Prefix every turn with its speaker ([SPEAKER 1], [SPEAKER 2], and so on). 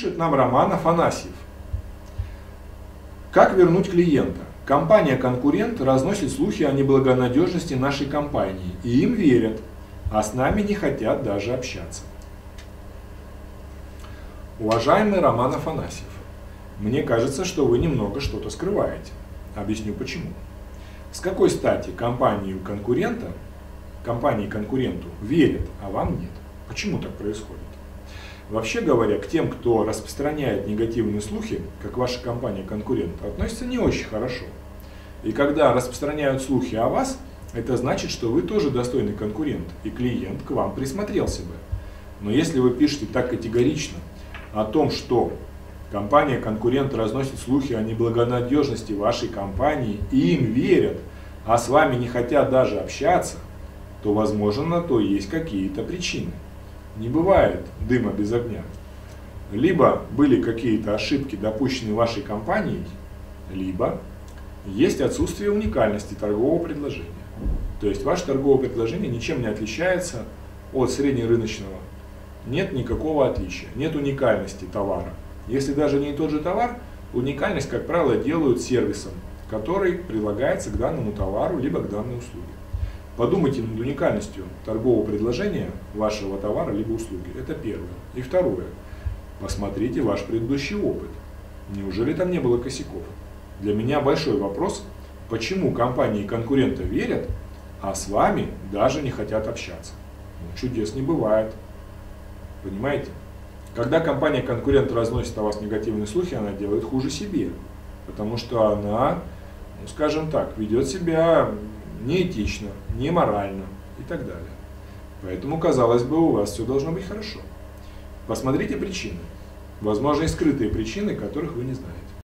[SPEAKER 1] Пишет нам Роман Афанасьев. Как вернуть клиента? Компания-конкурент разносит слухи о неблагонадежности нашей компании, и им верят, а с нами не хотят даже общаться. Уважаемый Роман Афанасьев, мне кажется, что вы немного что-то скрываете. Объясню почему. С какой стати компанию конкурента, компании конкуренту верят, а вам нет? Почему так происходит? Вообще говоря, к тем, кто распространяет негативные слухи, как ваша компания-конкурент, относятся не очень хорошо. И когда распространяют слухи о вас, это значит, что вы тоже достойный конкурент, и клиент к вам присмотрелся бы. Но если вы пишете так категорично о том, что компания-конкурент разносит слухи о неблагонадежности вашей компании, и им верят, а с вами не хотят даже общаться, то, возможно, на то есть какие-то причины не бывает дыма без огня. Либо были какие-то ошибки, допущенные вашей компанией, либо есть отсутствие уникальности торгового предложения. То есть ваше торговое предложение ничем не отличается от среднерыночного. Нет никакого отличия, нет уникальности товара. Если даже не тот же товар, уникальность, как правило, делают сервисом, который прилагается к данному товару либо к данной услуге. Подумайте над уникальностью торгового предложения вашего товара либо услуги. Это первое. И второе. Посмотрите ваш предыдущий опыт. Неужели там не было косяков? Для меня большой вопрос, почему компании конкурента верят, а с вами даже не хотят общаться. Ну, чудес не бывает. Понимаете? Когда компания-конкурент разносит о вас негативные слухи, она делает хуже себе. Потому что она, ну, скажем так, ведет себя неэтично, неморально и так далее. Поэтому, казалось бы, у вас все должно быть хорошо. Посмотрите причины. Возможно, и скрытые причины, которых вы не знаете.